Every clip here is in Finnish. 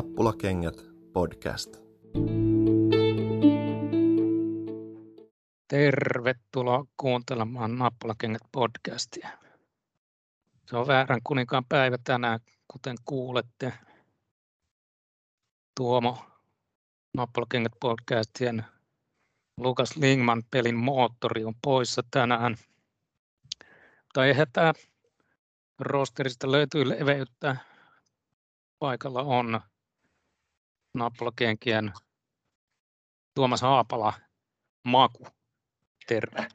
Nappulakengät podcast. Tervetuloa kuuntelemaan Nappulakengät podcastia. Se on väärän kuninkaan päivä tänään, kuten kuulette. Tuomo Nappulakengät podcastien Lukas Lingman pelin moottori on poissa tänään. Mutta eihän tämä rosterista löytyy leveyttä. Paikalla on nappulakenkien Tuomas Haapala, Maku. Terve.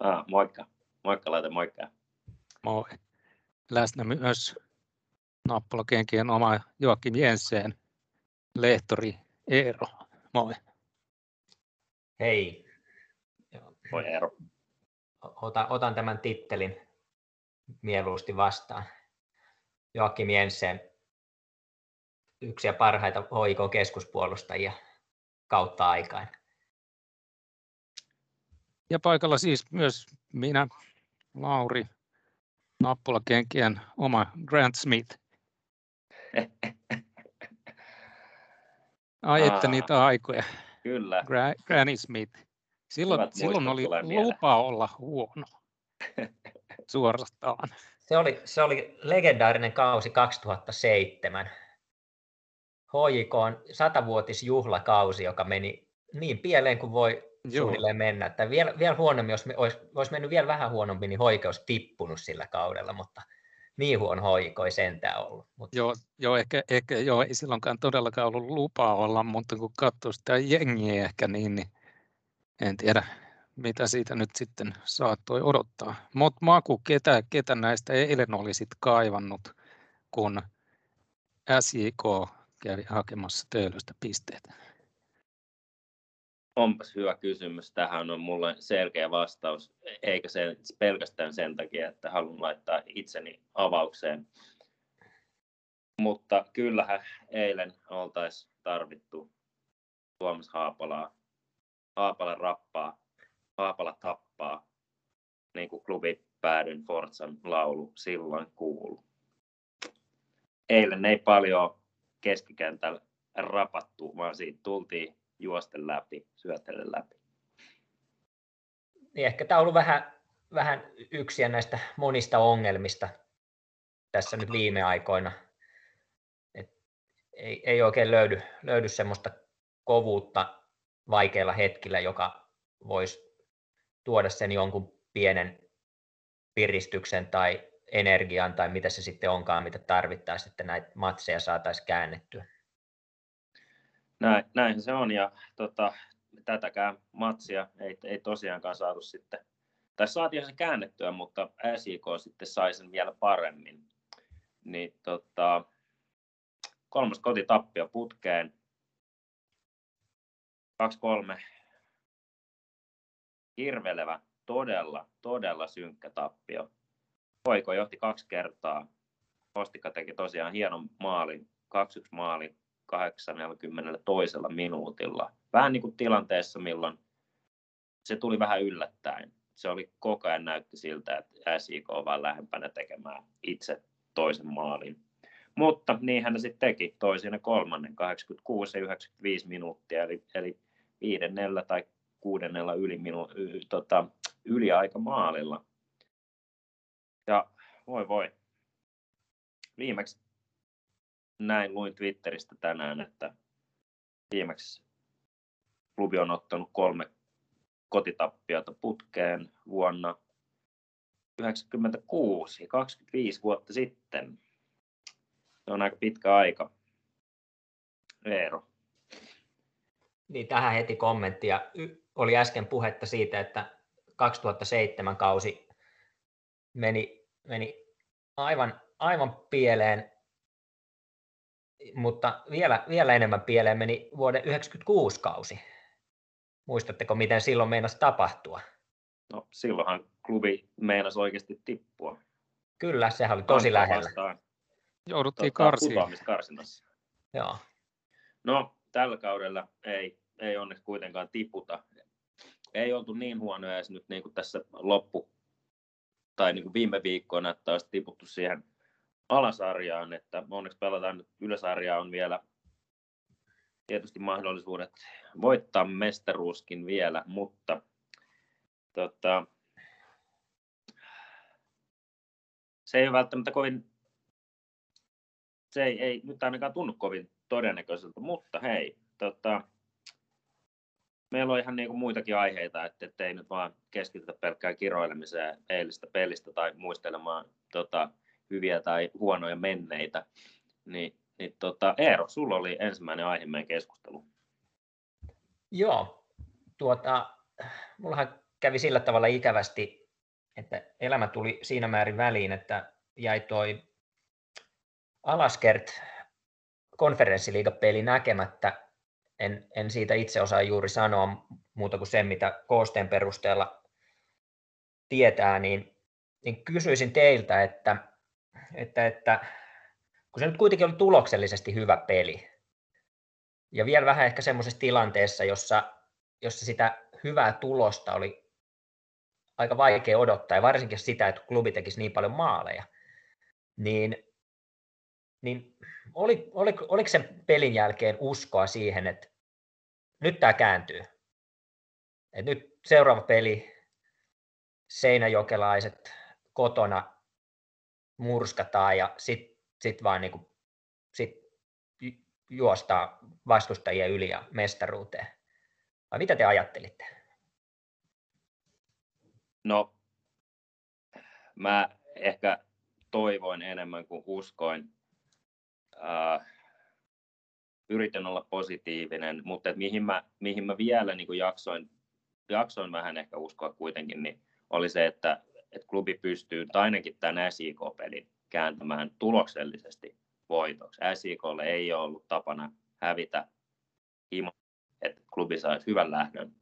ah, moikka. Moikka, laita moikka. Moi. Läsnä myös nappulakenkien oma Joakim Jensen, lehtori Eero. Moi. Hei. Moi Eero. Otan, otan tämän tittelin mieluusti vastaan. Joakim Jensen, yksi ja parhaita HIK-keskuspuolustajia kautta aikaan. Ja paikalla siis myös minä, Lauri, nappulakenkien oma Grant Smith. Ai että niitä aikoja. Kyllä. Gra- Granny Smith. Silloin, Hyvät silloin oli lupa olla huono. Suorastaan. Se oli, se oli legendaarinen kausi 2007. HJK on satavuotisjuhlakausi, joka meni niin pieleen kuin voi Joo. suunnilleen mennä. Että vielä, vielä huonommin, jos me olisi, olisi mennyt vielä vähän huonommin, niin HJK olisi tippunut sillä kaudella, mutta niin huono HJK ei sentään ollut. Mutta Joo, joo ehkä, ehkä joo, ei silloinkaan todellakaan ollut lupaa olla, mutta kun katsoo sitä jengiä ehkä niin, niin en tiedä, mitä siitä nyt sitten saattoi odottaa. Mutta Maku, ketä, ketä näistä eilen olisit kaivannut, kun SJK kävi hakemassa Töölöstä pisteitä? Onpas hyvä kysymys. Tähän on mulle selkeä vastaus, eikä se pelkästään sen takia, että haluan laittaa itseni avaukseen. Mutta kyllähän eilen oltaisiin tarvittu Tuomas Haapalaa. Haapala rappaa, Haapala tappaa, niin kuin klubi päädyn Forzan laulu silloin kuulu. Eilen ei paljon keskikentällä rapattu, vaan siitä tultiin juosten läpi, syötellen läpi. niin ehkä tämä on ollut vähän, vähän yksiä näistä monista ongelmista tässä nyt viime aikoina. Et ei, ei oikein löydy, löydy semmoista kovuutta vaikeilla hetkillä, joka voisi tuoda sen jonkun pienen piristyksen tai energian tai mitä se sitten onkaan, mitä tarvittaisiin, että näitä matseja saataisiin käännettyä. Näin, näinhän se on ja tota, tätäkään matsia ei, ei tosiaankaan saatu sitten, tai saatiin se käännettyä, mutta SIK sitten sai sen vielä paremmin. Niin tota, kolmas kotitappio putkeen, 2-3, hirvelevä, todella, todella synkkä tappio. Poiko johti kaksi kertaa. Postikka teki tosiaan hienon maalin, 2-1 maali 80 toisella minuutilla. Vähän niin kuin tilanteessa, milloin se tuli vähän yllättäen. Se oli koko ajan näytti siltä, että SIK on vaan lähempänä tekemään itse toisen maalin. Mutta niin hän sitten teki toisen ja kolmannen, 86 ja 95 minuuttia, eli, eli viidennellä tai kuudennella yli, minu, y, tota, yliaika maalilla. Ja voi voi. Viimeksi näin luin Twitteristä tänään, että viimeksi klubi on ottanut kolme kotitappiota putkeen vuonna 1996, 25 vuotta sitten. Se on aika pitkä aika. Eero. Niin tähän heti kommenttia. Oli äsken puhetta siitä, että 2007 kausi meni, meni aivan, aivan pieleen, mutta vielä, vielä enemmän pieleen meni vuoden 1996 kausi. Muistatteko, miten silloin meinasi tapahtua? No silloinhan klubi meinasi oikeasti tippua. Kyllä, sehän oli tosi Kantaa lähellä. vastaan, Jouduttiin tota, karsiin. Joo. No, tällä kaudella ei, ei onneksi kuitenkaan tiputa. Ei oltu niin huonoja edes nyt niin kuin tässä loppu, tai niin kuin viime viikkoina, että olisi tiputtu siihen alasarjaan, että onneksi pelataan nyt yläsarjaa on vielä tietysti mahdollisuudet voittaa mestaruuskin vielä, mutta tota, se ei välttämättä kovin, se ei, ei nyt ainakaan tunnu kovin todennäköiseltä, mutta hei, tota, meillä on ihan niin kuin muitakin aiheita, että, että ei nyt vaan keskitytä pelkkään kiroilemiseen eilistä pelistä tai muistelemaan tota, hyviä tai huonoja menneitä. Niin, niin tota, Eero, sulla oli ensimmäinen aihe meidän keskustelu. Joo, tuota, mullahan kävi sillä tavalla ikävästi, että elämä tuli siinä määrin väliin, että jäi toi Alaskert konferenssiliigapeli näkemättä. En, en siitä itse osaa juuri sanoa muuta kuin sen, mitä koosteen perusteella tietää, niin, niin kysyisin teiltä, että, että, että kun se nyt kuitenkin oli tuloksellisesti hyvä peli, ja vielä vähän ehkä semmoisessa tilanteessa, jossa, jossa sitä hyvää tulosta oli aika vaikea odottaa, ja varsinkin sitä, että klubi tekisi niin paljon maaleja, niin, niin oli, oli, oliko sen pelin jälkeen uskoa siihen, että nyt tämä kääntyy? Et nyt seuraava peli, seinäjokelaiset kotona murskataan ja sitten sit vaan niinku, sit juostaa vastustajia yli ja mestaruuteen. Vai mitä te ajattelitte? No, mä ehkä toivoin enemmän kuin uskoin. Äh, yritin olla positiivinen, mutta mihin, mä, mihin mä vielä niin kuin jaksoin, jaksoin vähän ehkä uskoa kuitenkin, niin oli se, että, että klubi pystyy, ainakin tämän SIK-pelin, kääntämään tuloksellisesti voitoksi. SIKlle ei ole ollut tapana hävitä ilman, että klubi saisi hyvän lähdön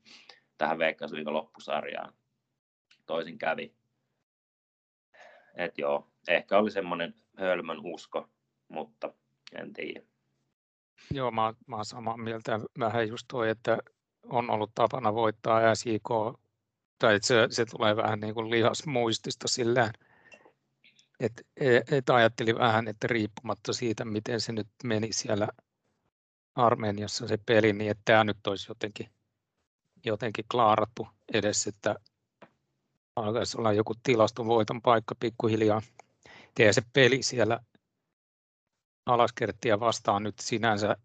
tähän Veikkausliigan loppusarjaan. Toisin kävi. Et joo, ehkä oli semmoinen hölmön usko, mutta en tiedä. Joo, mä, mä olen samaa mieltä. Vähän just toi, että on ollut tapana voittaa SIK, tai se, se tulee vähän niin kuin lihasmuistista sillä että et ajattelin vähän, että riippumatta siitä, miten se nyt meni siellä Armeniassa se peli, niin että tämä nyt olisi jotenkin, jotenkin klaarattu edes, että alkaisi olla joku tilastovoiton paikka pikkuhiljaa. Tee se peli siellä alaskerttiä vastaan nyt sinänsä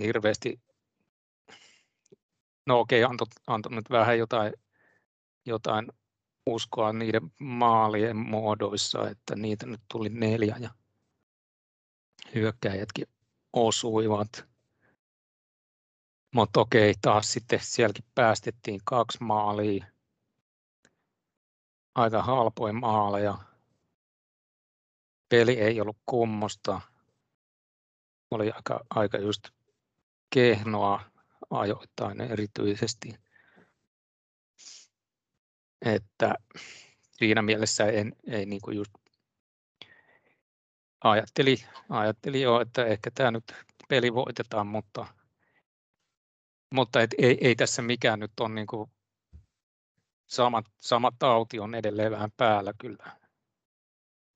hirveästi, no okei, antoi, antoi nyt vähän jotain, jotain uskoa niiden maalien muodoissa, että niitä nyt tuli neljä ja hyökkäjätkin osuivat. Mutta okei, taas sitten sielläkin päästettiin kaksi maalia. Aika halpoja maaleja. Peli ei ollut kummosta. Oli aika, aika just kehnoa ajoittain erityisesti. Että siinä mielessä en, ei niin kuin just ajatteli, ajatteli jo, että ehkä tämä nyt peli voitetaan, mutta, mutta et ei, ei tässä mikään nyt on niin kuin sama, sama tauti on edelleen vähän päällä kyllä.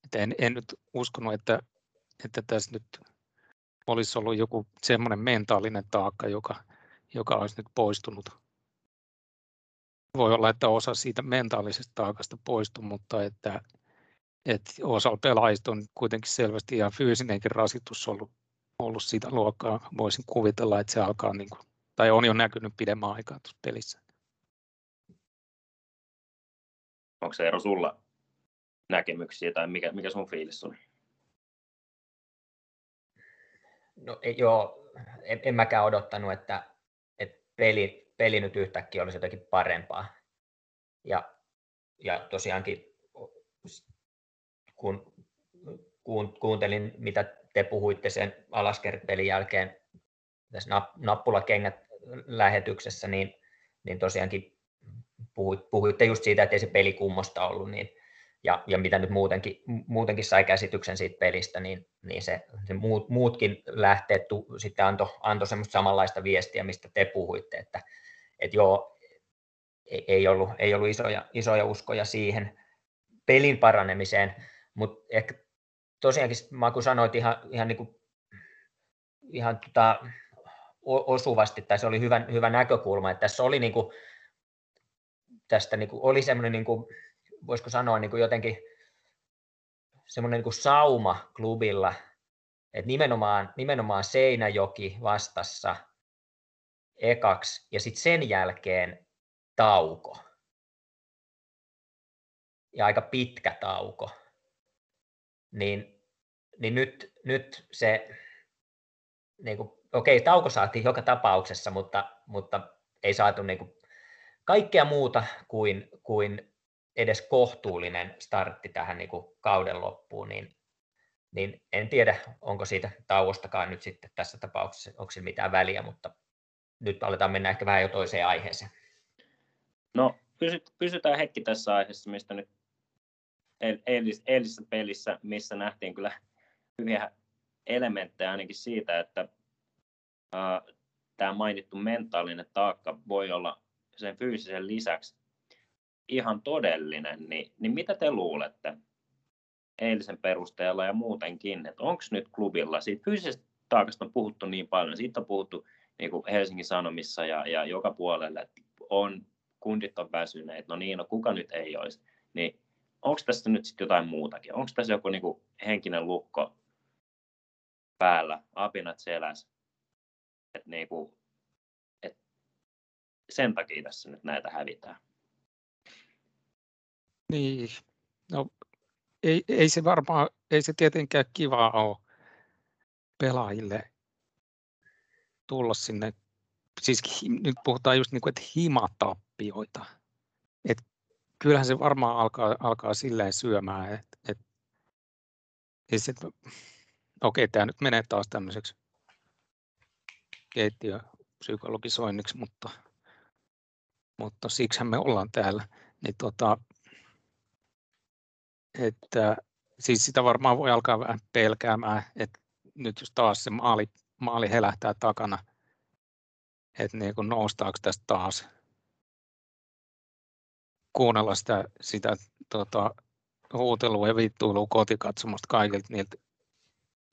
Et en, en nyt uskonut, että, että tässä nyt olisi ollut joku semmoinen mentaalinen taakka, joka, joka olisi nyt poistunut. Voi olla, että osa siitä mentaalisesta taakasta poistuu, mutta että, että osalla pelaajista on kuitenkin selvästi ihan fyysinenkin rasitus ollut, ollut sitä luokkaa. Voisin kuvitella, että se alkaa, niin kuin, tai on jo näkynyt pidemmän aikaa tuossa pelissä. Onko se ero sulla näkemyksiä tai mikä, mikä sun fiilis on? No ei, joo, en, en mäkään odottanut, että, että peli, peli nyt yhtäkkiä olisi jotenkin parempaa. Ja, ja tosiaankin kun, kuuntelin, mitä te puhuitte sen Alaskert-pelin jälkeen tässä nappulakengät lähetyksessä, niin, niin tosiaankin puhuitte just siitä, että ei se peli kummosta ollut, niin, ja, ja mitä nyt muutenkin, muutenkin sai käsityksen siitä pelistä, niin, niin se, se muut, muutkin lähteet tu, sitten antoi anto semmoista samanlaista viestiä, mistä te puhuitte, että, että joo, ei, ei ollut, ei ollut isoja, isoja uskoja siihen pelin paranemiseen, mutta ehkä tosiaankin, mä kun sanoit ihan, ihan, niin kuin, ihan tota, osuvasti, tai se oli hyvä, hyvä näkökulma, että tässä oli niin kuin, tästä niin kuin, oli semmoinen, niin kuin, voisiko sanoa niin kuin jotenkin semmoinen niin sauma klubilla, että nimenomaan, nimenomaan Seinäjoki vastassa ekaksi ja sitten sen jälkeen tauko. Ja aika pitkä tauko. Niin, niin nyt, nyt se, niin kuin, okei, tauko saatiin joka tapauksessa, mutta, mutta ei saatu niin kuin, kaikkea muuta kuin, kuin edes kohtuullinen startti tähän niin kuin kauden loppuun, niin, niin en tiedä, onko siitä tauostakaan nyt sitten tässä tapauksessa, onko sillä mitään väliä, mutta nyt aletaan mennä ehkä vähän jo toiseen aiheeseen. No, pysytään hetki tässä aiheessa, mistä nyt eilisessä pelissä, missä nähtiin kyllä hyviä elementtejä ainakin siitä, että uh, tämä mainittu mentaalinen taakka voi olla sen fyysisen lisäksi ihan todellinen, niin, niin mitä te luulette eilisen perusteella ja muutenkin, että onko nyt klubilla, siitä fyysisestä taakasta on puhuttu niin paljon, siitä on puhuttu niin kuin Helsingin Sanomissa ja, ja joka puolella, että on, kundit on väsyneet, no niin, no kuka nyt ei olisi, niin onko tässä nyt sitten jotain muutakin, onko tässä joku niin kuin henkinen lukko päällä, apinat seläs, että niin kuin, et sen takia tässä nyt näitä hävitään. Niin, no ei, ei se varmaan, ei se tietenkään kiva ole pelaajille tulla sinne, siis nyt puhutaan just niin kuin, että himatappioita. Et kyllähän se varmaan alkaa, alkaa silleen syömään, että et, et, okei, tämä nyt menee taas tämmöiseksi keittiöpsykologisoinniksi, mutta, mutta siksihän me ollaan täällä. Niin tota, että siis sitä varmaan voi alkaa vähän pelkäämään, että nyt jos taas se maali, maali helähtää takana, että niin kuin noustaako tästä taas. Kuunnella sitä, sitä tota, huutelua ja vittuilua kotikatsomusta kaikilta niiltä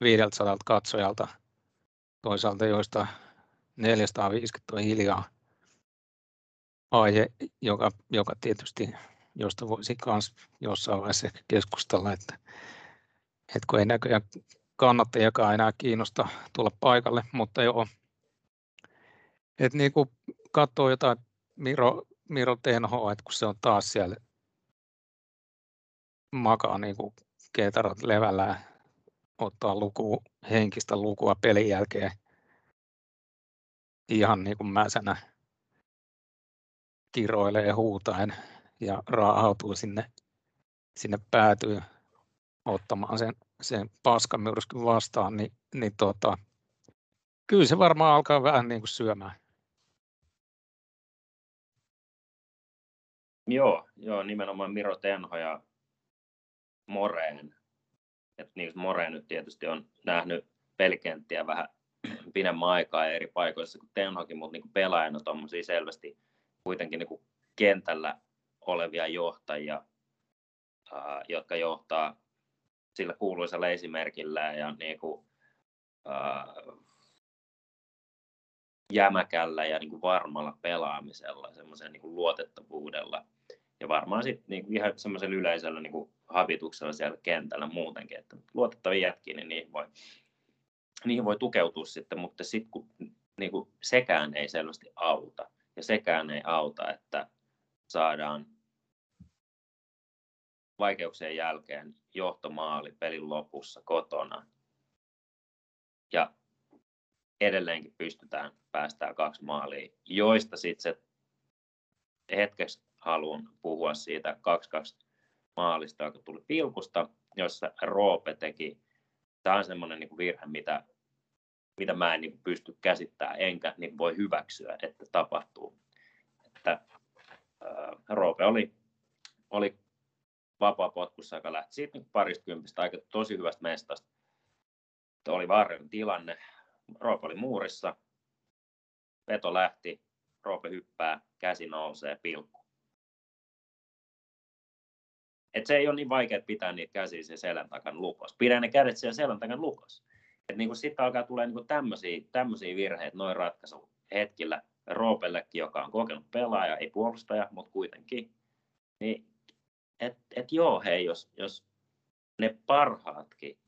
500 katsojalta, toisaalta joista 450 on hiljaa. Aihe, joka, joka tietysti josta voisi myös jossain vaiheessa keskustella, että, että kun ei näköjään kannattajakaan enää kiinnosta tulla paikalle, mutta joo, että niin kuin katsoo jotain Miro, Miro Tenho, että kun se on taas siellä makaa niin kuin keetarat levällä ottaa luku, henkistä lukua pelin jälkeen ihan niin kuin mäsänä kiroilee huutaen ja raahautuu sinne, sinne päätyy ottamaan sen, sen paskamyrskyn vastaan, niin, niin tota, kyllä se varmaan alkaa vähän niin kuin syömään. Joo, joo, nimenomaan Miro Tenho ja Moreen. Et niin, Moreen nyt tietysti on nähnyt pelikenttiä vähän pidemmän aikaa eri paikoissa kuin Tenhokin, mutta niin pelaajana tuommoisia selvästi kuitenkin niin kuin kentällä olevia johtajia, jotka johtaa sillä kuuluisella esimerkillä ja niin kuin, jämäkällä ja niin kuin varmalla pelaamisella, semmoisen niin kuin luotettavuudella. Ja varmaan sitten niin ihan semmoisella yleisellä niin kuin habituksella siellä kentällä muutenkin, että luotettavia jätkiä, niin niihin voi, niihin voi tukeutua sitten, mutta sitten kun niin kuin sekään ei selvästi auta. Ja sekään ei auta, että saadaan vaikeuksien jälkeen johtomaali pelin lopussa kotona. Ja edelleenkin pystytään päästään kaksi maalia, joista sitten se hetkeksi haluan puhua siitä 2-2 maalista, joka tuli pilkusta, jossa Roope teki. Tämä on semmoinen niin virhe, mitä, mitä mä en niin pysty käsittämään, enkä niin voi hyväksyä, että tapahtuu. Että, ää, Roope oli, oli vapaa potkussa, joka lähti siitä niin pariskympistä aika tosi hyvästä mestasta. Oli vaarallinen tilanne. Roope oli muurissa. Veto lähti. Roope hyppää, käsi nousee, pilkku. et se ei ole niin vaikea pitää niitä käsiä sen selän takana lukos. Pidä ne kädet siellä selän takana lukos. Et niin sitten alkaa tulee niin tämmöisiä virheitä noin ratkaisu hetkillä Roopellekin, joka on kokenut pelaaja, ei puolustaja, mutta kuitenkin. Niin, et, et joo, hei, jos, jos ne parhaatkin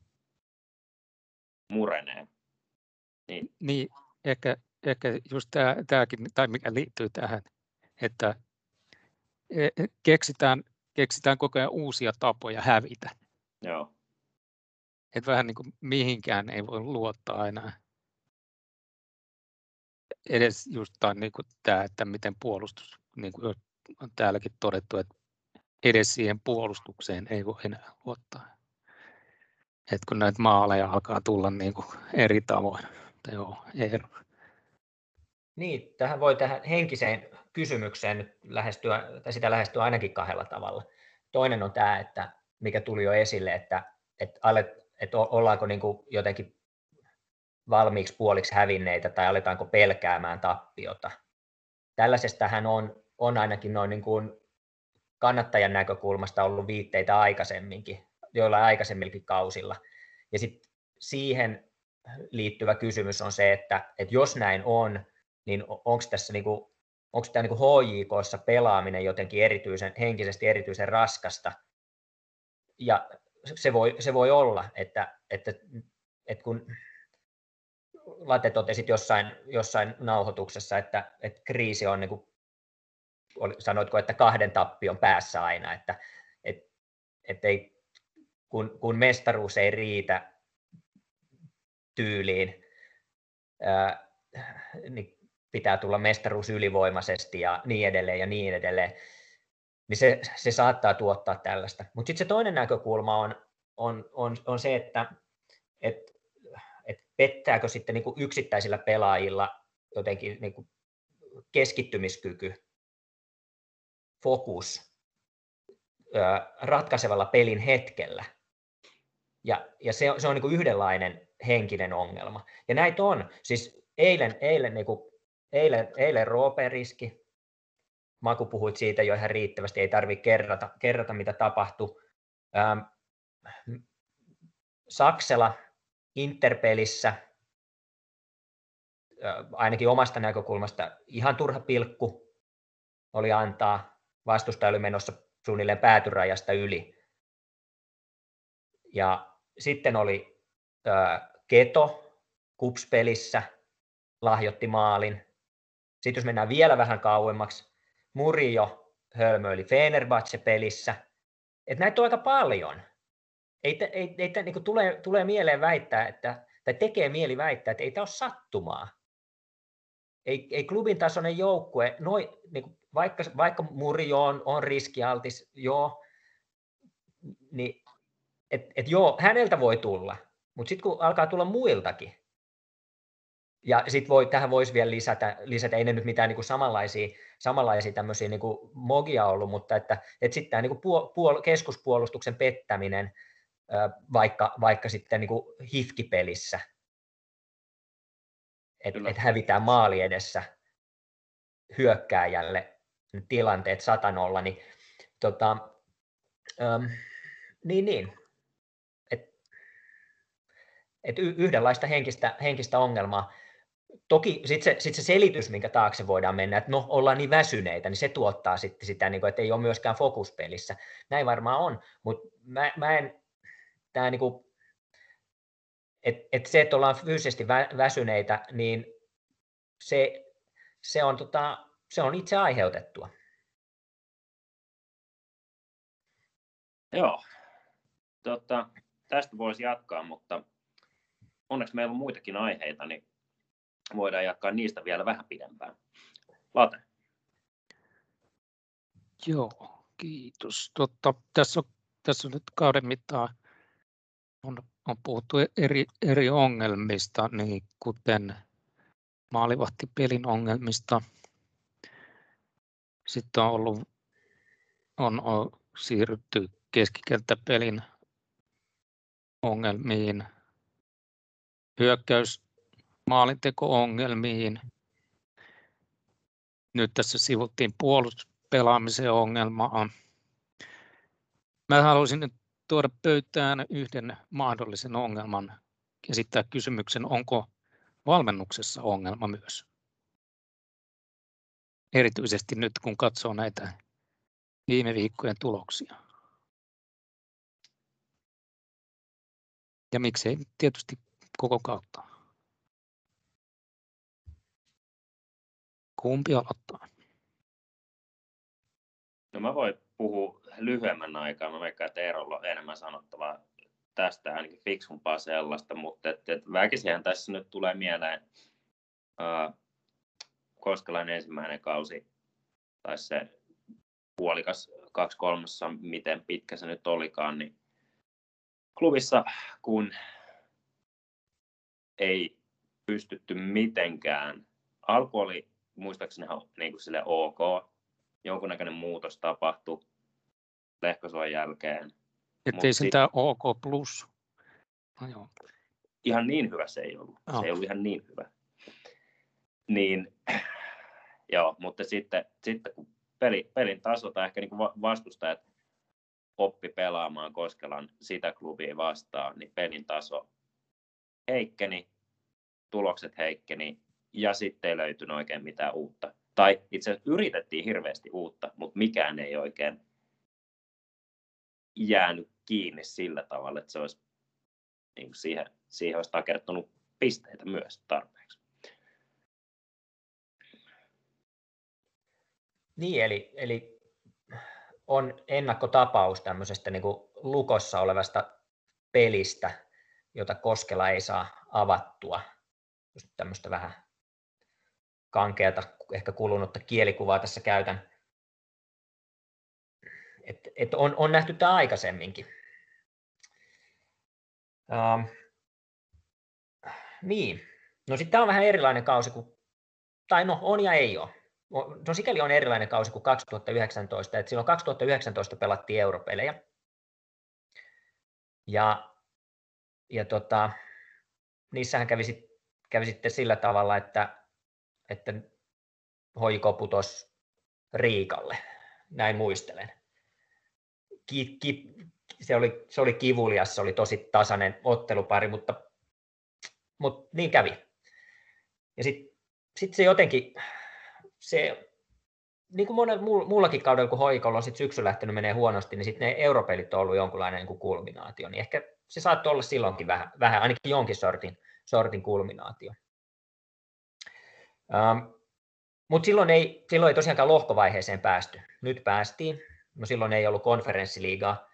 murenee. Niin, niin ehkä, ehkä just tämä, tämäkin, tai mikä liittyy tähän, että e, e, keksitään, keksitään koko ajan uusia tapoja hävitä. Joo. Että vähän niin kuin mihinkään ei voi luottaa enää. Edes just niin kuin tämä, että miten puolustus, niin kuin on täälläkin todettu, että edes siihen puolustukseen ei voi enää luottaa. Et kun näitä maaleja alkaa tulla niin kuin eri tavoin. Joo, Eero. Niin, tähän voi tähän henkiseen kysymykseen nyt lähestyä, tai sitä lähestyä ainakin kahdella tavalla. Toinen on tämä, että mikä tuli jo esille, että, että, alet, että ollaanko niin kuin jotenkin valmiiksi puoliksi hävinneitä tai aletaanko pelkäämään tappiota. Tällaisestahan on, on ainakin noin niin kuin kannattajan näkökulmasta ollut viitteitä aikaisemminkin, joilla aikaisemmilla kausilla. Ja sitten siihen liittyvä kysymys on se, että, että jos näin on, niin onko tässä niinku, onko tämä niinku HJKssa pelaaminen jotenkin erityisen, henkisesti erityisen raskasta. Ja se voi, se voi olla, että, että, että kun Late totesit jossain, jossain nauhoituksessa, että, että kriisi on, niin kuin, sanoitko, että kahden tappion päässä aina, että, että, että ei, kun, kun mestaruus ei riitä tyyliin, ää, niin pitää tulla mestaruus ylivoimaisesti ja niin edelleen ja niin edelleen, niin se, se saattaa tuottaa tällaista. Mutta sitten se toinen näkökulma on, on, on, on se, että et, et pettääkö sitten niinku yksittäisillä pelaajilla jotenkin niinku keskittymiskyky, fokus ratkaisevalla pelin hetkellä. Ja, ja se, on, se on niin yhdenlainen henkinen ongelma. Ja näitä on. Siis eilen, eilen, niin kuin, eilen, eilen Roope-riski. Maku puhuit siitä jo ihan riittävästi, ei tarvitse kerrata, kerrata mitä tapahtui. Ähm, Saksela Interpelissä, ainakin omasta näkökulmasta, ihan turha pilkku oli antaa. Vastustaja oli menossa suunnilleen päätyrajasta yli. Ja sitten oli äh, Keto kupspelissä lahjoitti maalin. Sitten jos mennään vielä vähän kauemmaksi, Murio hölmöili Fenerbahce-pelissä. Et näitä on aika paljon. Ei, ei, ei niin tulee, tulee mieleen väittää, että, tai tekee mieli väittää, että ei tämä ole sattumaa. Ei, ei klubin tasoinen joukkue, noi, niin vaikka, vaikka Murio on, on riskialtis, joo, niin et, et joo, häneltä voi tulla, mutta sitten kun alkaa tulla muiltakin, ja sitten voi, tähän voisi vielä lisätä, lisätä, ei ne nyt mitään niin kuin samanlaisia, samanlaisia tämmöisiä niin kuin mogia ollut, mutta että, että sitten tämä niin kuin puol, puol, keskuspuolustuksen pettäminen, vaikka, vaikka sitten niin kuin hifkipelissä, että et hävitään maali edessä hyökkääjälle tilanteet satanolla, niin, tota, ähm, niin, niin et yhdenlaista henkistä, henkistä ongelmaa. Toki sitten se, sit se selitys, minkä taakse voidaan mennä, että no ollaan niin väsyneitä, niin se tuottaa sitten sitä, niin kuin, että ei ole myöskään fokuspelissä. Näin varmaan on, mutta mä, mä en, tää niin kuin, et, et se, että ollaan fyysisesti väsyneitä, niin se, se, on, tota, se on itse aiheutettua. Joo, tota, tästä voisi jatkaa, mutta onneksi meillä on muitakin aiheita, niin voidaan jatkaa niistä vielä vähän pidempään. Late. Joo, kiitos. Totta, tässä, on, tässä on nyt kauden mittaan on, on puhuttu eri, eri ongelmista, niin kuten maalivahtipelin ongelmista. Sitten on ollut on, on siirrytty keskikenttäpelin ongelmiin, hyökkäys maalinteko-ongelmiin. Nyt tässä sivuttiin puolustuspelaamisen ongelmaa. Mä haluaisin nyt tuoda pöytään yhden mahdollisen ongelman, esittää kysymyksen, onko valmennuksessa ongelma myös? Erityisesti nyt, kun katsoo näitä viime viikkojen tuloksia. Ja miksei tietysti koko kautta. Kumpi aloittaa? No mä voin puhua lyhyemmän aikaa. Mä veikkaan, että Eerolla on enemmän sanottavaa tästä ainakin fiksumpaa sellaista, mutta et, et väkisihän tässä nyt tulee mieleen uh, Koskelain ensimmäinen kausi, tai se puolikas kaksi kolmassa, miten pitkä se nyt olikaan, niin klubissa, kun ei pystytty mitenkään. Alku oli muistaakseni niin kuin sille ok, jonkunnäköinen muutos tapahtui Lehkosuon jälkeen. Että ei sitä OK plus. No, joo. Ihan niin hyvä se ei ollut. Oh. Se ei ollut ihan niin hyvä. Niin, joo, mutta sitten, sitten kun peli, pelin taso tai ehkä niin vastustajat oppi pelaamaan Koskelan sitä klubia vastaan, niin pelin taso heikkeni, tulokset heikkeni ja sitten ei löytynyt oikein mitään uutta. Tai itse asiassa yritettiin hirveästi uutta, mutta mikään ei oikein jäänyt kiinni sillä tavalla, että se olisi niin kuin siihen, siihen olisi takertunut pisteitä myös tarpeeksi. Niin, eli, eli on ennakkotapaus tämmöisestä niin kuin lukossa olevasta pelistä, jota Koskela ei saa avattua. Just tämmöistä vähän kankeata, ehkä kulunutta kielikuvaa tässä käytän. Et, et on, on nähty tämä aikaisemminkin. Um, niin, no sitten tämä on vähän erilainen kausi kuin, tai no on ja ei ole. No sikäli on erilainen kausi kuin 2019, että silloin 2019 pelattiin europelejä. Ja, ja tota, niissähän kävi, sit, kävi sitten sillä tavalla, että, että hoiko putos Riikalle, näin muistelen. Ki, ki, se, oli, se oli kivulias, se oli tosi tasainen ottelupari, mutta, mutta niin kävi. Ja sitten sit se jotenkin, se, niin kuin monella muullakin kaudella, kun hoikolla on sit syksy lähtenyt menee huonosti, niin sitten ne europelit on ollut jonkunlainen niin kuin kulminaatio. Niin ehkä se saattoi olla silloinkin vähän, vähän ainakin jonkin sortin, sortin kulminaatio. Um, Mutta silloin ei, silloin ei tosiaankaan lohkovaiheeseen päästy. Nyt päästiin. No silloin ei ollut konferenssiliigaa.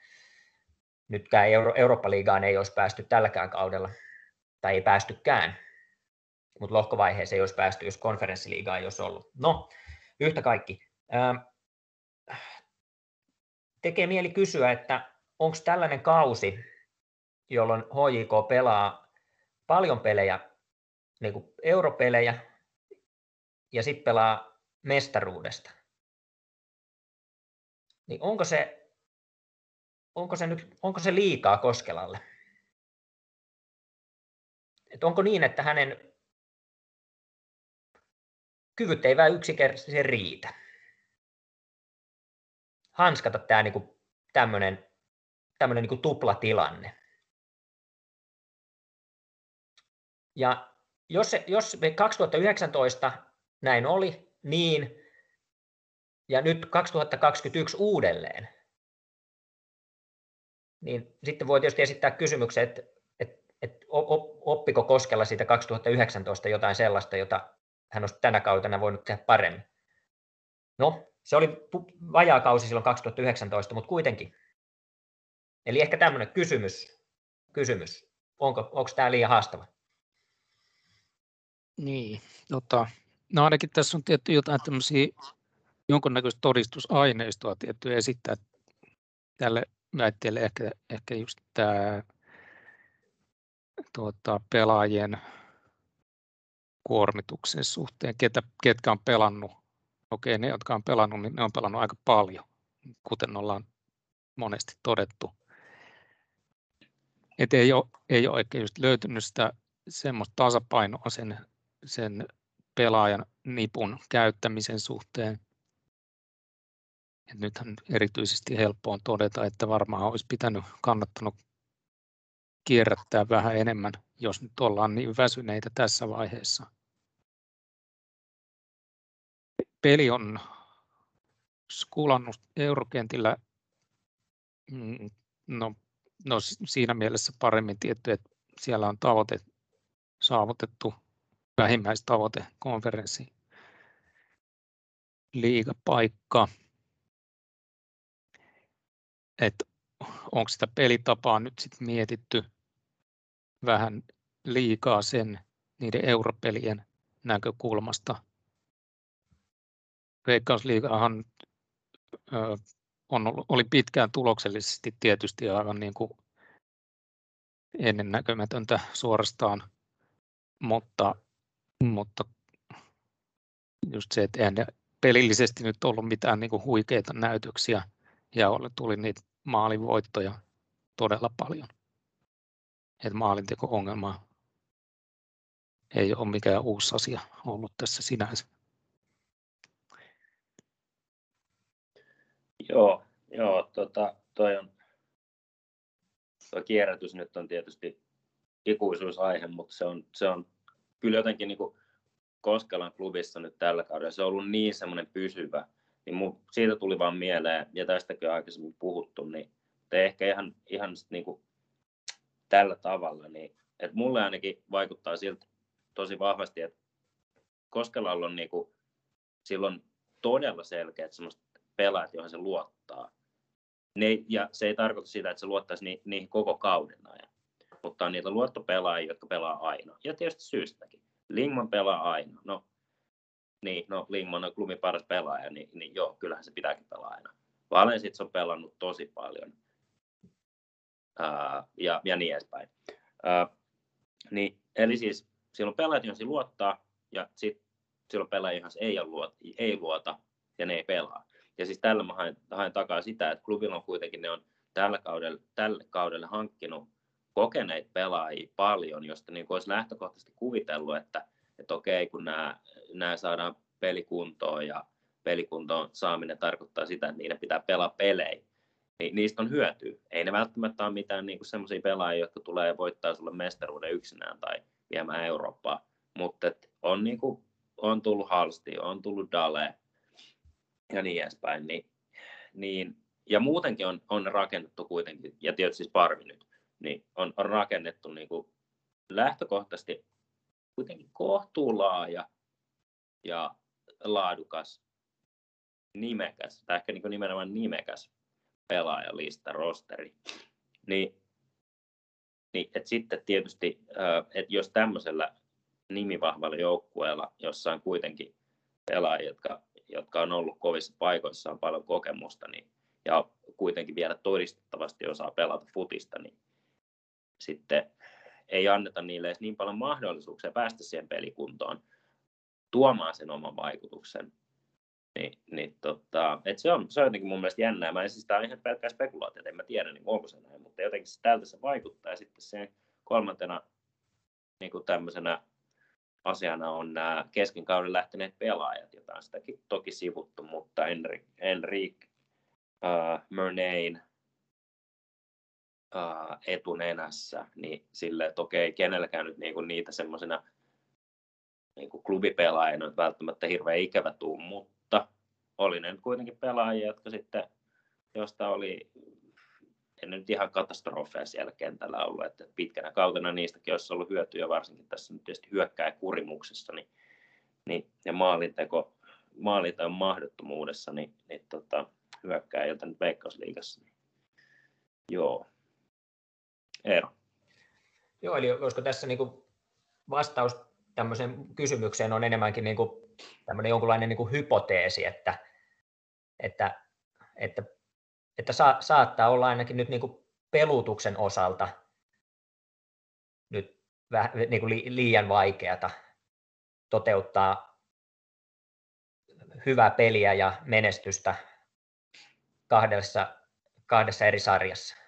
Nytkään Euro- Eurooppa-liigaan ei olisi päästy tälläkään kaudella. Tai ei päästykään. Mutta lohkovaiheeseen ei olisi päästy, jos konferenssiliigaa ei olisi ollut. No, yhtä kaikki. Ähm, tekee mieli kysyä, että onko tällainen kausi, jolloin HJK pelaa paljon pelejä, niin kuin europelejä, ja sitten pelaa mestaruudesta. Niin onko se, onko se, nyt, onko se liikaa Koskelalle? Et onko niin, että hänen kyvyt ei vain yksinkertaisesti riitä? Hanskata tämä niinku, tämmöinen tämmöinen niinku tuplatilanne. Ja jos, jos 2019 näin oli, niin, ja nyt 2021 uudelleen, niin sitten voi tietysti esittää kysymyksen, että, että, että oppiko Koskella siitä 2019 jotain sellaista, jota hän olisi tänä kautena voinut tehdä paremmin. No, se oli vajaa kausi silloin 2019, mutta kuitenkin. Eli ehkä tämmöinen kysymys, kysymys. Onko, onko tämä liian haastava? Niin, tota, no ainakin tässä on tietty jotain tämmöisiä jonkunnäköistä todistusaineistoa tietty esittää tälle väitteelle ehkä, ehkä just tämä tuota, pelaajien kuormituksen suhteen, ketä, ketkä on pelannut. Okei, ne, jotka on pelannut, niin ne on pelannut aika paljon, kuten ollaan monesti todettu. Et ei, ole, ei ole oikein just löytynyt sitä semmoista tasapainoa sen, sen pelaajan nipun käyttämisen suhteen. Et nythän erityisesti helppo on todeta, että varmaan olisi pitänyt kannattanut kierrättää vähän enemmän, jos nyt ollaan niin väsyneitä tässä vaiheessa. Peli on skulannut eurokentillä mm, no, no siinä mielessä paremmin tietty, että siellä on tavoite saavutettu vähimmäistavoite konferenssi liigapaikka. Että onko sitä pelitapaa nyt sit mietitty vähän liikaa sen niiden europelien näkökulmasta. Veikkausliigahan on, oli pitkään tuloksellisesti tietysti aivan niin kuin ennennäkemätöntä suorastaan, mutta, mutta just se, että eihän ne pelillisesti nyt ollut mitään niin kuin huikeita näytöksiä ja tuli niitä maalinvoittoja todella paljon. Että maalinteko-ongelma ei ole mikään uusi asia ollut tässä sinänsä. Joo, joo tota, toi on, tuo kierrätys nyt on tietysti ikuisuusaihe, mutta se on, se on kyllä jotenkin niin kuin Koskelan klubissa nyt tällä kaudella, se on ollut niin semmoinen pysyvä, niin mun, siitä tuli vaan mieleen, ja tästäkin on aikaisemmin puhuttu, niin te ehkä ihan, ihan niin kuin tällä tavalla, niin että mulle ainakin vaikuttaa siltä tosi vahvasti, että Koskelalla on niin kuin, silloin todella selkeät semmoista pelaajat, joihin se luottaa. Ne, ja se ei tarkoita sitä, että se luottaisi ni, niihin koko kauden ajan. On niitä luottopelaajia, jotka pelaa aina. Ja tietysti syystäkin. Lingman pelaa aina. No, niin, no Lingman on klubin paras pelaaja, niin, niin joo, kyllähän se pitääkin pelaa aina. Valensits on pelannut tosi paljon. Ää, ja, ja niin edespäin. Ää, niin, eli siis silloin pelaajat, joihin luottaa, ja sitten silloin pelaajia, joihin ei, luota, ei luota, ja ne ei pelaa. Ja siis tällä mä haen, haen takaa sitä, että klubilla on kuitenkin, ne on tällä kaudella, tälle kaudelle hankkinut kokeneita pelaajia paljon, josta niin olisi lähtökohtaisesti kuvitellut, että, että okei, kun nämä, nämä saadaan pelikuntoon ja pelikuntoon saaminen tarkoittaa sitä, että niiden pitää pelaa pelejä, niin niistä on hyötyä. Ei ne välttämättä ole mitään niin semmoisia pelaajia, jotka tulee voittaa sulle mestaruuden yksinään tai viemään Eurooppaa, mutta on, niin kuin, on tullut Halsti, on tullut Dale, ja niin edespäin. Niin, niin, ja muutenkin on, on rakennettu kuitenkin, ja tietysti siis Parvi nyt, niin on, on rakennettu niin kuin lähtökohtaisesti kuitenkin kohtuulaaja ja laadukas, nimekäs, tai ehkä niin kuin nimenomaan nimekäs pelaajalista, rosteri. Niin, niin et sitten tietysti, että jos tämmöisellä nimivahvalla joukkueella, jossa on kuitenkin pelaajia, jotka jotka on ollut kovissa paikoissa, on paljon kokemusta niin, ja kuitenkin vielä todistettavasti osaa pelata futista, niin sitten ei anneta niille edes niin paljon mahdollisuuksia päästä siihen pelikuntoon tuomaan sen oman vaikutuksen. Niin, niin tota, et se, on, se on jotenkin mun mielestä jännää. Mä en siis, tämä on ihan pelkkää spekulaatio, en mä tiedä, niin onko se näin, mutta jotenkin se, tältä se vaikuttaa. Ja sitten sen kolmantena niin kuin tämmöisenä asiana on nämä kesken kauden lähteneet pelaajat, joita on sitäkin toki sivuttu, mutta Enric uh, Murnayn uh, etunenässä, niin sille, että okei, kenelläkään nyt niinku niitä semmoisena niinku klubipelaajina välttämättä hirveän ikävä tuu, mutta oli ne nyt kuitenkin pelaajia, jotka sitten, josta oli en nyt ihan katastrofeja siellä kentällä ollut, että pitkänä kautena niistäkin olisi ollut hyötyä, varsinkin tässä nyt tietysti hyökkää kurimuksessa, niin, niin, ja maalinteko, maalinteon mahdottomuudessa, niin, niin tota, hyökkääjiltä nyt Veikkausliigassa. Niin, joo. Eero. Joo, eli olisiko tässä niin kuin vastaus tämmöiseen kysymykseen on enemmänkin niin kuin tämmöinen jonkunlainen niin kuin hypoteesi, että, että, että että sa, saattaa olla ainakin nyt niin kuin pelutuksen osalta nyt väh, niin kuin li, liian vaikeata toteuttaa hyvää peliä ja menestystä kahdessa, kahdessa eri sarjassa.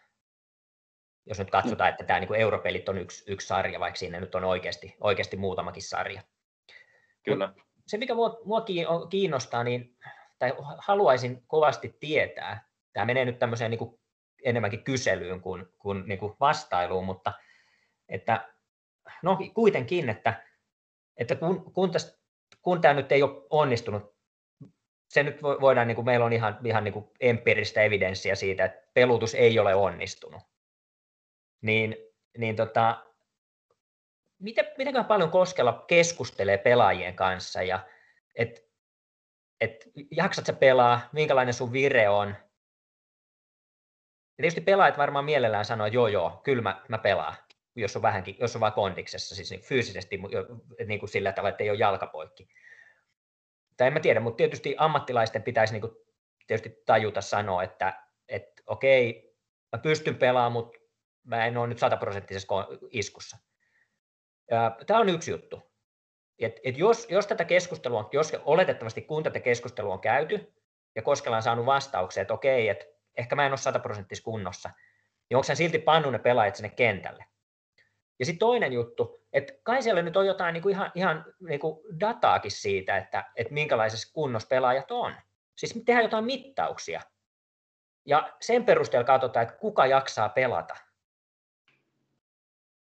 Jos nyt katsotaan, että tämä niin europelit on yksi, yksi sarja, vaikka siinä nyt on oikeasti, oikeasti muutamakin sarja. Kyllä. Mut se, mikä mua, mua kiinnostaa, niin tai haluaisin kovasti tietää, tämä menee nyt tämmöiseen niin kuin enemmänkin kyselyyn kuin, kuin, niin kuin vastailuun, mutta että, no kuitenkin, että, että kun, kun, tästä, kun tämä nyt ei ole onnistunut, se nyt voidaan, niin kuin meillä on ihan, ihan niin kuin empiiristä evidenssiä siitä, että pelutus ei ole onnistunut, niin, niin tota, miten, miten paljon Koskella keskustelee pelaajien kanssa ja että et, jaksat sä pelaa, minkälainen sun vire on. Ja tietysti pelaajat varmaan mielellään sanoo, että joo joo, kyllä mä, mä pelaan, jos on vähänkin, jos on vaan kondiksessa, siis niin fyysisesti niin kuin sillä tavalla, että ei ole jalkapoikki. Tai en mä tiedä, mutta tietysti ammattilaisten pitäisi niin kuin, tietysti tajuta sanoa, että, että okei, mä pystyn pelaamaan, mutta mä en ole nyt sataprosenttisessa iskussa. Tämä on yksi juttu. Et, et jos, jos tätä keskustelua, jos oletettavasti kun tätä keskustelua on käyty, ja Koskela on saanut vastauksen, että okei, että ehkä mä en ole sataprosenttisessa kunnossa, niin onko hän silti pannut ne pelaajat sinne kentälle? Ja sitten toinen juttu, että kai siellä nyt on jotain niin kuin ihan, ihan niin kuin dataakin siitä, että, että minkälaisessa kunnossa pelaajat on. Siis tehdään jotain mittauksia. Ja sen perusteella katsotaan, että kuka jaksaa pelata.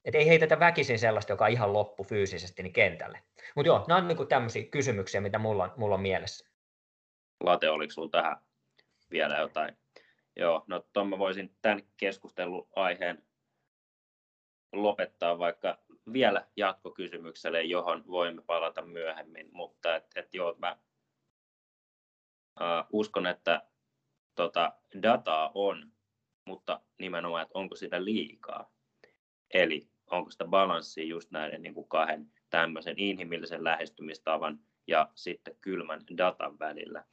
Että ei heitetä väkisin sellaista, joka on ihan loppu fyysisesti, niin kentälle. Mutta joo, nämä on niinku tämmöisiä kysymyksiä, mitä mulla on, mulla on mielessä. Late, oliko sinulla tähän vielä jotain? Joo, no tuon mä voisin tämän keskustelun aiheen lopettaa vaikka vielä jatkokysymykselle, johon voimme palata myöhemmin, mutta et, et joo, mä uh, uskon, että tota, dataa on, mutta nimenomaan, että onko sitä liikaa. Eli onko sitä balanssia just näiden niin kuin kahden tämmöisen inhimillisen lähestymistavan ja sitten kylmän datan välillä.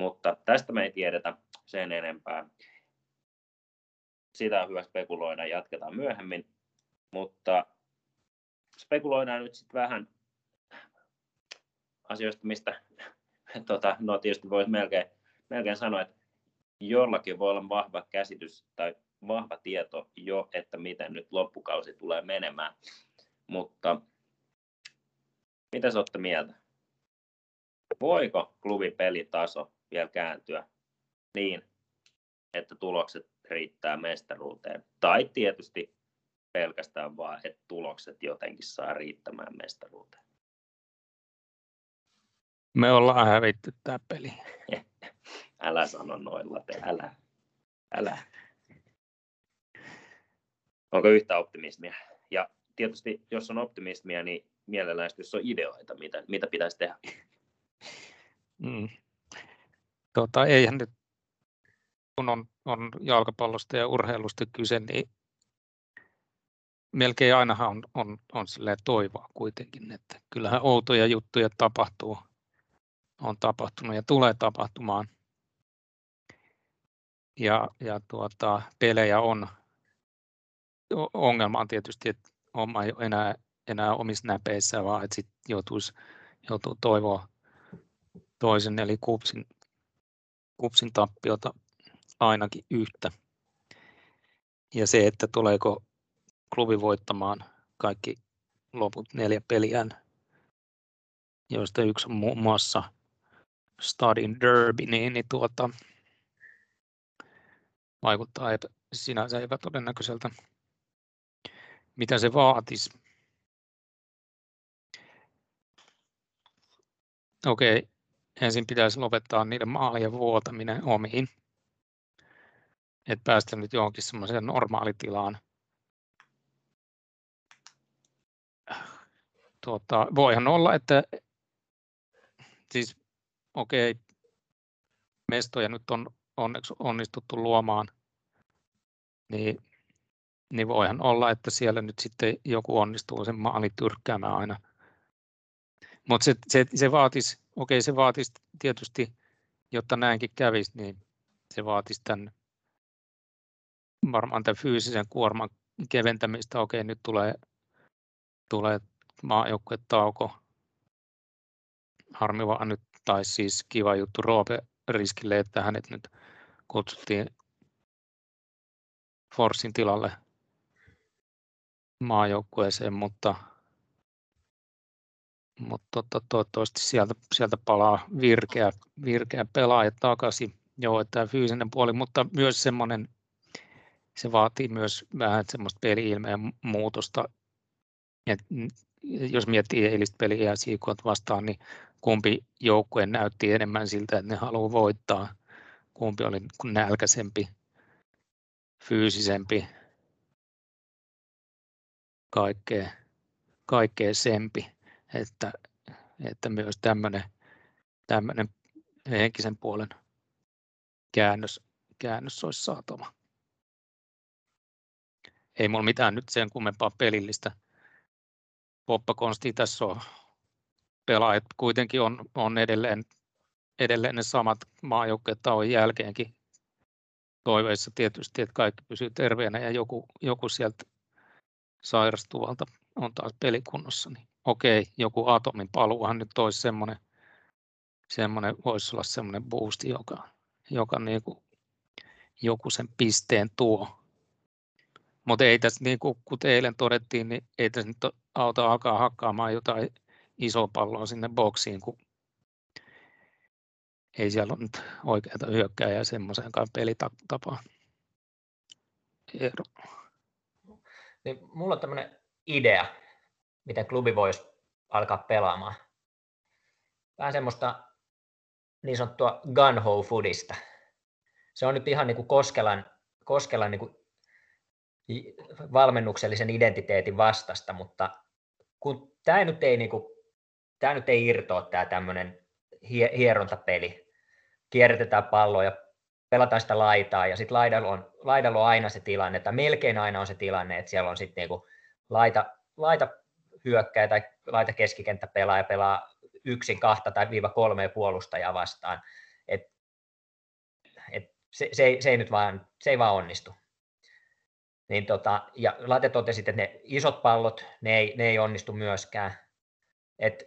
Mutta tästä me ei tiedetä sen enempää. Sitä on hyvä spekuloida, jatketaan myöhemmin. Mutta spekuloidaan nyt sitten vähän asioista, mistä tota, no tietysti voisi melkein, melkein sanoa, että jollakin voi olla vahva käsitys tai vahva tieto jo, että miten nyt loppukausi tulee menemään. Mutta mitä sä olette mieltä? Voiko klubin pelitaso vielä kääntyä niin, että tulokset riittää mestaruuteen? Tai tietysti pelkästään vaan, että tulokset jotenkin saa riittämään mestaruuteen. Me ollaan hävitty tämä peli. älä sano noilla, te älä. Älä. Onko yhtä optimismia? Ja tietysti, jos on optimismia, niin mielellään jos on ideoita, mitä, mitä pitäisi tehdä. Mm. Tota, eihän nyt, kun on, on jalkapallosta ja urheilusta kyse, niin melkein ainahan on, on, on toivoa kuitenkin, että kyllähän outoja juttuja tapahtuu, on tapahtunut ja tulee tapahtumaan. Ja, ja tuota, pelejä on, ongelma on tietysti, että homma ei ole enää, enää omissa näpeissä, vaan että sit joutuisi, joutuu toivoa toisen, eli kupsin, kupsin tappiota ainakin yhtä. Ja se, että tuleeko klubi voittamaan kaikki loput neljä peliään, joista yksi on muun muassa Stadin Derby, niin, niin tuota, vaikuttaa epä, sinänsä epätodennäköiseltä. Mitä se vaatisi? Okei, ensin pitäisi lopettaa niiden maalien vuotaminen omiin. Että päästä nyt johonkin semmoiseen normaalitilaan. Tuota, voihan olla, että siis okei, mestoja nyt on onneksi onnistuttu luomaan, niin niin voihan olla, että siellä nyt sitten joku onnistuu sen maalin tyrkkäämään aina. Mutta se, se, se vaatisi, okei se vaatisi tietysti, jotta näinkin kävisi, niin se vaatisi tämän varmaan tämän fyysisen kuorman keventämistä. Okei, nyt tulee, tulee tauko. Harmi vaan nyt, tai siis kiva juttu Roope riskille, että hänet nyt kutsuttiin Forsin tilalle maajoukkueeseen, mutta mutta tota, toivottavasti sieltä, sieltä palaa virkeä, virkeä pelaaja takaisin. Joo, tämä fyysinen puoli, mutta myös semmoinen, se vaatii myös vähän semmoista peli-ilmeen muutosta. Et jos miettii eilistä peliä Siikot vastaan, niin kumpi joukkue näytti enemmän siltä, että ne haluaa voittaa, kumpi oli nälkäisempi, fyysisempi, kaikkea, kaikkea sempi, että, että myös tämmöinen, tämmöinen henkisen puolen käännös, käännös olisi saatava. Ei mulla mitään nyt sen kummempaa pelillistä poppakonstia tässä on. Pelaajat kuitenkin on, on edelleen, edelleen ne samat maajoukkeet tauon jälkeenkin toiveissa tietysti, että kaikki pysyy terveenä ja joku, joku sieltä sairastuvalta on taas pelikunnossa, niin okei, joku atomin paluuhan nyt olisi semmoinen, semmoinen voisi olla semmoinen boosti, joka, joka niin kuin joku sen pisteen tuo. Mutta ei tässä, niin kuin kuten eilen todettiin, niin ei tässä nyt auta alkaa hakkaamaan jotain isoa palloa sinne boksiin, kun ei siellä ole nyt oikeata hyökkääjää semmoiseenkaan pelitapaan. Eero. Niin mulla on tämmöinen idea, miten klubi voisi alkaa pelaamaan. Vähän semmoista niin sanottua gun foodista. Se on nyt ihan niin kuin Koskelan, Koskelan niin kuin valmennuksellisen identiteetin vastasta, mutta kun tämä nyt ei, niin kuin, tämä nyt ei irtoa tämä tämmöinen hierontapeli. Kierrätetään palloa ja pelataan sitä laitaa ja sitten laidalla on, laidalla on aina se tilanne, että melkein aina on se tilanne, että siellä on sitten niinku laita, laita hyökkäjä tai laita keskikenttä pelaa ja pelaa yksin kahta tai viiva kolmea puolustajaa vastaan. Et, et se, se, ei, se, ei nyt vaan, se ei vaan onnistu. Niin tota, ja Late totesi, että ne isot pallot, ne ei, ne ei onnistu myöskään. Et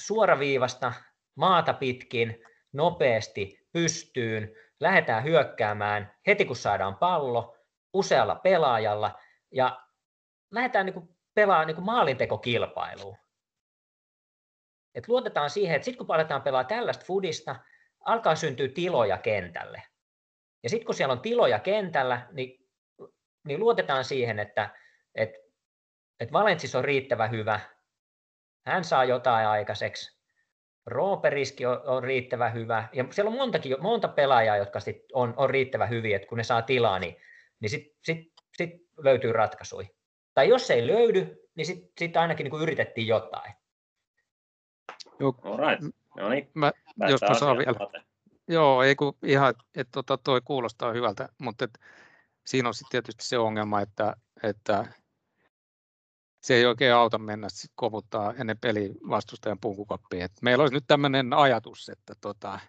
suoraviivasta, maata pitkin, nopeasti, pystyyn, lähdetään hyökkäämään heti kun saadaan pallo usealla pelaajalla ja lähdetään niin pelaamaan niin maalintekokilpailuun. Et luotetaan siihen, että sitten kun aletaan pelaa tällaista fudista, alkaa syntyä tiloja kentälle. Ja sitten kun siellä on tiloja kentällä, niin, niin luotetaan siihen, että et, et Valentsis on riittävän hyvä, hän saa jotain aikaiseksi, Rooperiski on, on riittävän hyvä, ja siellä on montakin, monta pelaajaa, jotka sit on, on riittävän hyviä, että kun ne saa tilaa, niin, niin sitten sit, sit löytyy ratkaisuja. Tai jos ei löydy, niin sitten sit ainakin niin kuin yritettiin jotain. Joo. right. No niin. Mä, jos mä saan vielä. Late. Joo, ei kun ihan, että tota, toi kuulostaa hyvältä, mutta et, siinä on sitten tietysti se ongelma, että, että se ei oikein auta mennä sit kovuttaa ennen peli vastustajan punkukoppiin. Et meillä olisi nyt tämmöinen ajatus, että tota,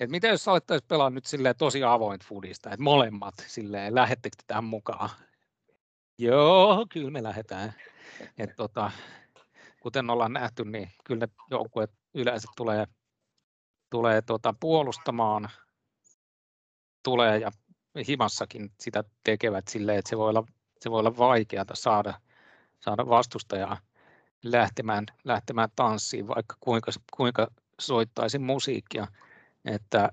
et mitä jos alettaisiin pelaa nyt tosi avoin foodista, että molemmat silleen, lähettekö tähän mukaan? Joo, kyllä me lähdetään. Et tota, kuten ollaan nähty, niin kyllä ne joukkueet yleensä tulee, tulee tota puolustamaan, tulee ja himassakin sitä tekevät silleen, että se voi olla, se voi olla vaikeaa saada saada vastustajaa lähtemään, lähtemään tanssiin, vaikka kuinka, kuinka soittaisi musiikkia. Että,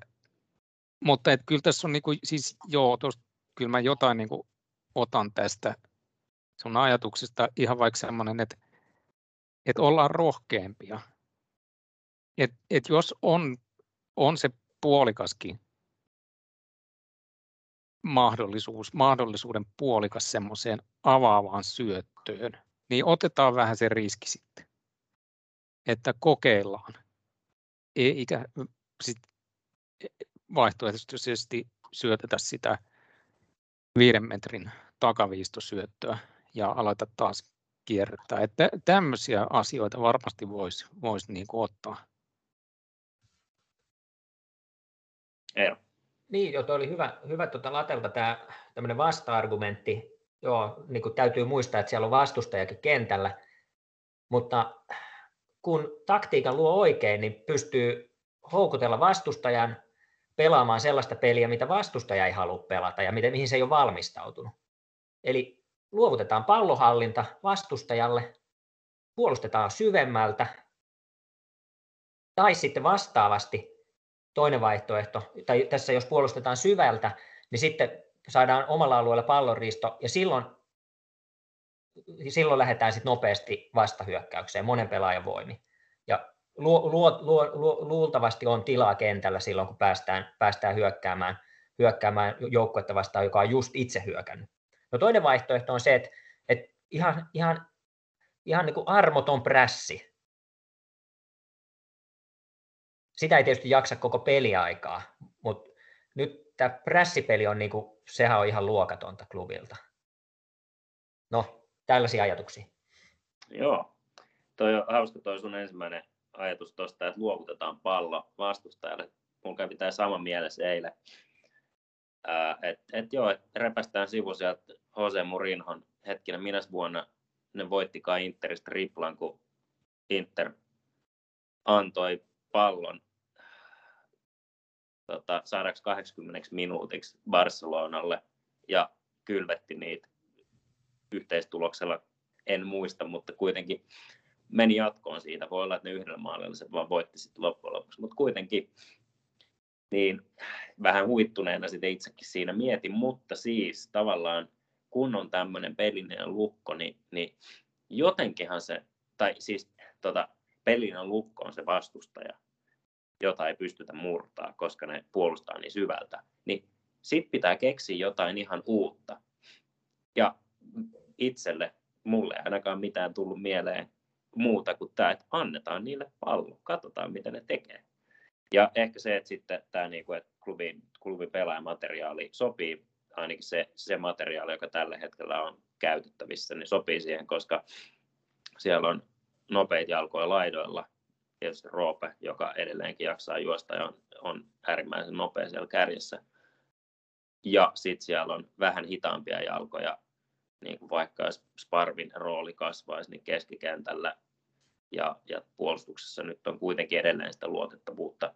mutta et kyllä tässä on niin kuin, siis joo, tosta, kyllä mä jotain niin kuin otan tästä sun ajatuksesta ihan vaikka semmoinen, että, että ollaan rohkeampia. Et, et jos on, on se puolikaskin mahdollisuus, mahdollisuuden puolikas semmoiseen avaavaan syöttöön, niin otetaan vähän se riski sitten, että kokeillaan. Eikä sit vaihtoehtoisesti syötetä sitä viiden metrin takaviistosyöttöä ja aleta taas kierrättää. Että tämmöisiä asioita varmasti voisi vois niin ottaa. Eero. Niin, joo, oli hyvä, hyvä tuota Latelta tämä vasta-argumentti. Joo, niin kuin täytyy muistaa, että siellä on vastustajakin kentällä, mutta kun taktiikan luo oikein, niin pystyy houkutella vastustajan pelaamaan sellaista peliä, mitä vastustaja ei halua pelata ja mihin se ei ole valmistautunut. Eli luovutetaan pallohallinta vastustajalle puolustetaan syvemmältä, tai sitten vastaavasti toinen vaihtoehto, tai tässä jos puolustetaan syvältä, niin sitten saadaan omalla alueella pallonriisto, ja silloin, silloin lähdetään sitten nopeasti vastahyökkäykseen monen pelaajan voimin. Ja lu, lu, lu, lu, luultavasti on tilaa kentällä silloin, kun päästään, päästään hyökkäämään, hyökkäämään joukkuetta vastaan, joka on just itse hyökännyt. No toinen vaihtoehto on se, että, että ihan, ihan, ihan niin kuin armoton prässi. Sitä ei tietysti jaksa koko peliaikaa, mutta nyt tämä prässipeli on, niin kuin, sehän on ihan luokatonta klubilta. No, tällaisia ajatuksia. Joo, toi on hauska toi sun ensimmäinen ajatus tuosta, että luovutetaan pallo vastustajalle. Mun kävi tämä sama mielessä eilen. Että et joo, et repästään sivu sieltä Jose Mourinhon hetkinen, minä vuonna ne voittikaan Interistä triplan, kun Inter antoi pallon tota, saadaksi 80 minuutiksi Barcelonalle ja kylvetti niitä yhteistuloksella, en muista, mutta kuitenkin meni jatkoon siitä. Voi olla, että ne yhdellä maalilla se vaan voitti sitten loppujen lopuksi, mutta kuitenkin niin vähän huittuneena sitten itsekin siinä mietin, mutta siis tavallaan kun on tämmöinen pelinen lukko, niin, niin jotenkinhan se, tai siis tota, pelinen lukko on se vastustaja, jota ei pystytä murtaa, koska ne puolustaa niin syvältä, niin sitten pitää keksiä jotain ihan uutta. Ja itselle, mulle ei ainakaan mitään tullut mieleen muuta kuin tämä, että annetaan niille pallo, katsotaan mitä ne tekee. Ja ehkä se, että sitten tämä niin kuin, että klubin, klubin pelaajamateriaali sopii, ainakin se, se materiaali, joka tällä hetkellä on käytettävissä, niin sopii siihen, koska siellä on nopeita jalkoja laidoilla, tietysti Roope, joka edelleenkin jaksaa juosta ja on, on äärimmäisen nopea siellä kärjessä. Ja sitten siellä on vähän hitaampia jalkoja, niin kuin vaikka jos Sparvin rooli kasvaisi, niin keskikentällä ja, ja puolustuksessa nyt on kuitenkin edelleen sitä luotettavuutta.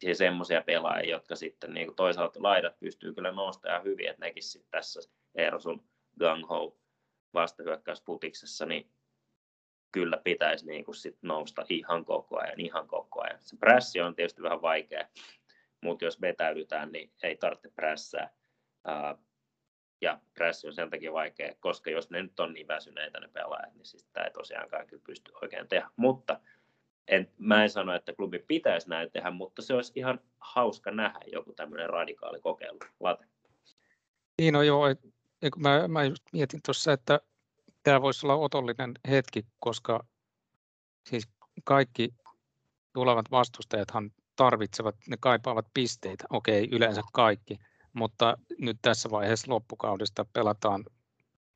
Siis semmoisia pelaajia, jotka sitten niin kuin toisaalta laidat pystyy kyllä nostamaan hyvin, että nekin sitten tässä Eerosun Gangho vastahyökkäysputiksessa, niin kyllä pitäisi niin kuin sit nousta ihan koko ajan, ihan koko ajan. Se prässi on tietysti vähän vaikea, mutta jos vetäydytään, niin ei tarvitse prässää. ja prässi on sen takia vaikea, koska jos ne nyt on niin väsyneitä ne pelaajat, niin siis tämä ei tosiaankaan kyllä pysty oikein tehdä. Mutta en, mä en sano, että klubi pitäisi näin tehdä, mutta se olisi ihan hauska nähdä joku tämmöinen radikaali kokeilu. Late. Niin no joo, mä, mä just mietin tuossa, että tämä voisi olla otollinen hetki, koska siis kaikki tulevat vastustajathan tarvitsevat, ne kaipaavat pisteitä, okei yleensä kaikki, mutta nyt tässä vaiheessa loppukaudesta pelataan,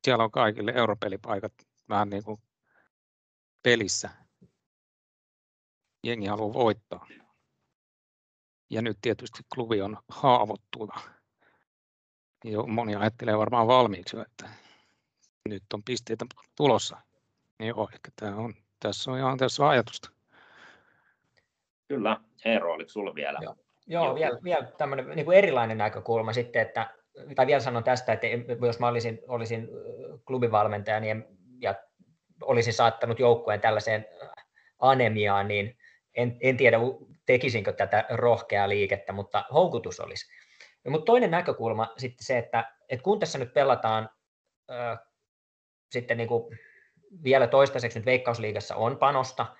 siellä on kaikille europelipaikat vähän niin kuin pelissä. Jengi haluaa voittaa. Ja nyt tietysti klubi on haavoittuva. Jo moni ajattelee varmaan valmiiksi, että nyt on pisteitä tulossa. Niin joo, ehkä tämä on, tässä on ihan tässä on ajatusta. Kyllä, Eero, oliko sinulla vielä? Joo, joo vielä, vielä tämmöinen niin kuin erilainen näkökulma sitten, että, tai vielä sanon tästä, että jos mä olisin, olisin klubivalmentaja niin, ja olisin saattanut joukkueen tällaiseen anemiaan, niin en, en tiedä tekisinkö tätä rohkeaa liikettä, mutta houkutus olisi. Mutta toinen näkökulma sitten se, että, että kun tässä nyt pelataan sitten niin kuin vielä toistaiseksi nyt Veikkausliigassa on panosta,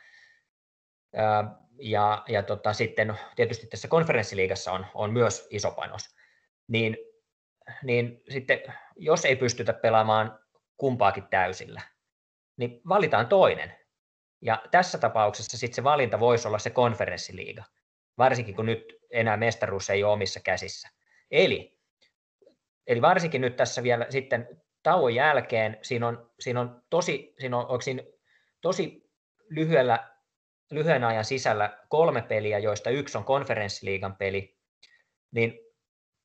ja, ja tota, sitten tietysti tässä konferenssiliigassa on, on myös iso panos, niin, niin sitten jos ei pystytä pelaamaan kumpaakin täysillä, niin valitaan toinen. Ja tässä tapauksessa sitten se valinta voisi olla se konferenssiliiga, varsinkin kun nyt enää mestaruus ei ole omissa käsissä. Eli, eli varsinkin nyt tässä vielä sitten tauon jälkeen siinä on, siinä on tosi, siinä on, siinä tosi lyhyellä, lyhyen ajan sisällä kolme peliä, joista yksi on konferenssiliigan peli, niin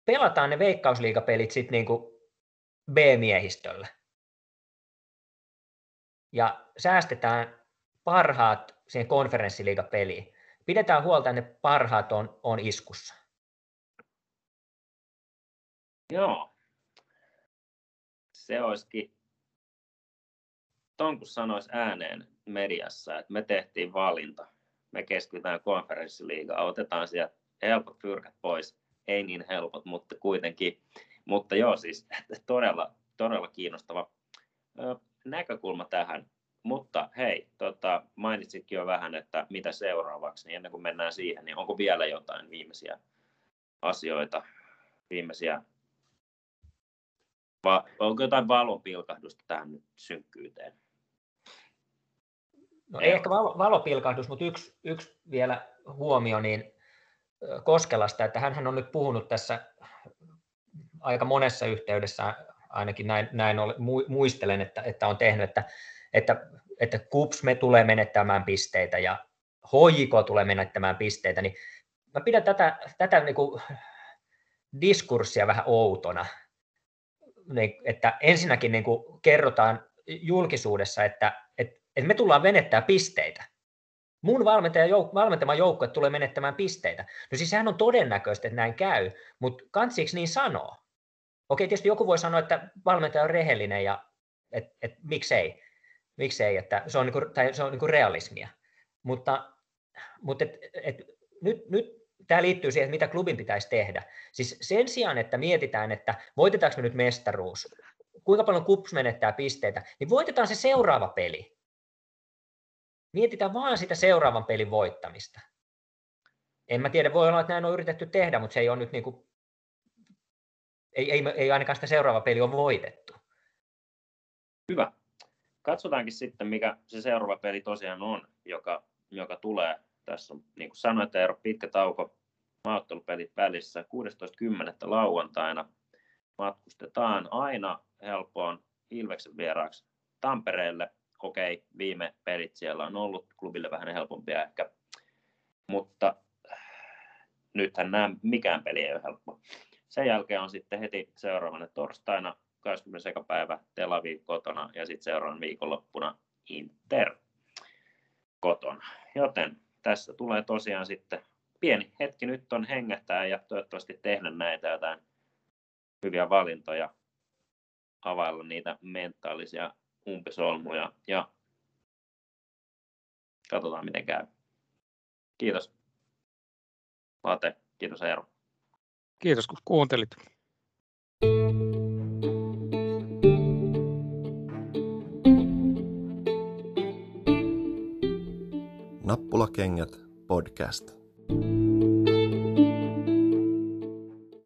pelataan ne veikkausliigapelit sitten niin kuin B-miehistöllä. Ja säästetään parhaat siihen konferenssiliigapeliin. Pidetään huolta, että ne parhaat on, on iskussa. Joo, se olisikin ton kun sanoisi ääneen mediassa, että me tehtiin valinta, me keskitytään konferenssiliigaan, otetaan sieltä helpot fyrkät pois, ei niin helpot, mutta kuitenkin. Mutta joo, siis todella, todella kiinnostava näkökulma tähän. Mutta hei, tota, mainitsitkin jo vähän, että mitä seuraavaksi, niin ennen kuin mennään siihen, niin onko vielä jotain viimeisiä asioita, viimeisiä, va, onko jotain valopilkahdusta tähän nyt synkkyyteen? No ei ehkä valopilkahdus, mutta yksi, yksi vielä huomio niin Koskelasta, että hän on nyt puhunut tässä aika monessa yhteydessä, ainakin näin, näin ole, muistelen, että, että on tehnyt, että, että, että KUPS me tulee menettämään pisteitä ja HJK tulee menettämään pisteitä, niin mä pidän tätä, tätä niin kuin diskurssia vähän outona, niin, että ensinnäkin niin kuin kerrotaan julkisuudessa, että, että, että me tullaan menettää pisteitä. Mun jouk- valmentama joukkue tulee menettämään pisteitä. No siis sehän on todennäköistä, että näin käy, mutta kansiiksi niin sanoo? Okei, tietysti joku voi sanoa, että valmentaja on rehellinen ja et, et, miksei, miksei, että se on, niinku, tai se on niinku realismia. Mutta, mutta et, et, nyt, nyt tämä liittyy siihen, mitä klubin pitäisi tehdä. Siis sen sijaan, että mietitään, että voitetaanko me nyt mestaruus, kuinka paljon kups menettää pisteitä, niin voitetaan se seuraava peli. Mietitään vaan sitä seuraavan pelin voittamista. En mä tiedä, voi olla, että näin on yritetty tehdä, mutta se ei ole nyt niin kuin, ei, ei, ei ainakaan sitä seuraava peli on voitettu. Hyvä. Katsotaankin sitten, mikä se seuraava peli tosiaan on, joka, joka tulee. Tässä on, niin kuin sanoit, Eero, pitkä tauko, maaottelupelit välissä. 16.10. lauantaina matkustetaan aina helpoon Ilveksen vieraaksi Tampereelle okei, viime pelit siellä on ollut klubille vähän helpompia ehkä, mutta nythän nämä mikään peli ei ole helppo. Sen jälkeen on sitten heti seuraavana torstaina 20. päivä Tel Aviv kotona ja sitten seuraavan viikonloppuna Inter kotona. Joten tässä tulee tosiaan sitten pieni hetki nyt on hengähtää ja toivottavasti tehdä näitä jotain hyviä valintoja, availla niitä mentaalisia umpisolmuja ja katsotaan miten käy. Kiitos Late, kiitos Eero. Kiitos kun kuuntelit. Nappulakengät podcast.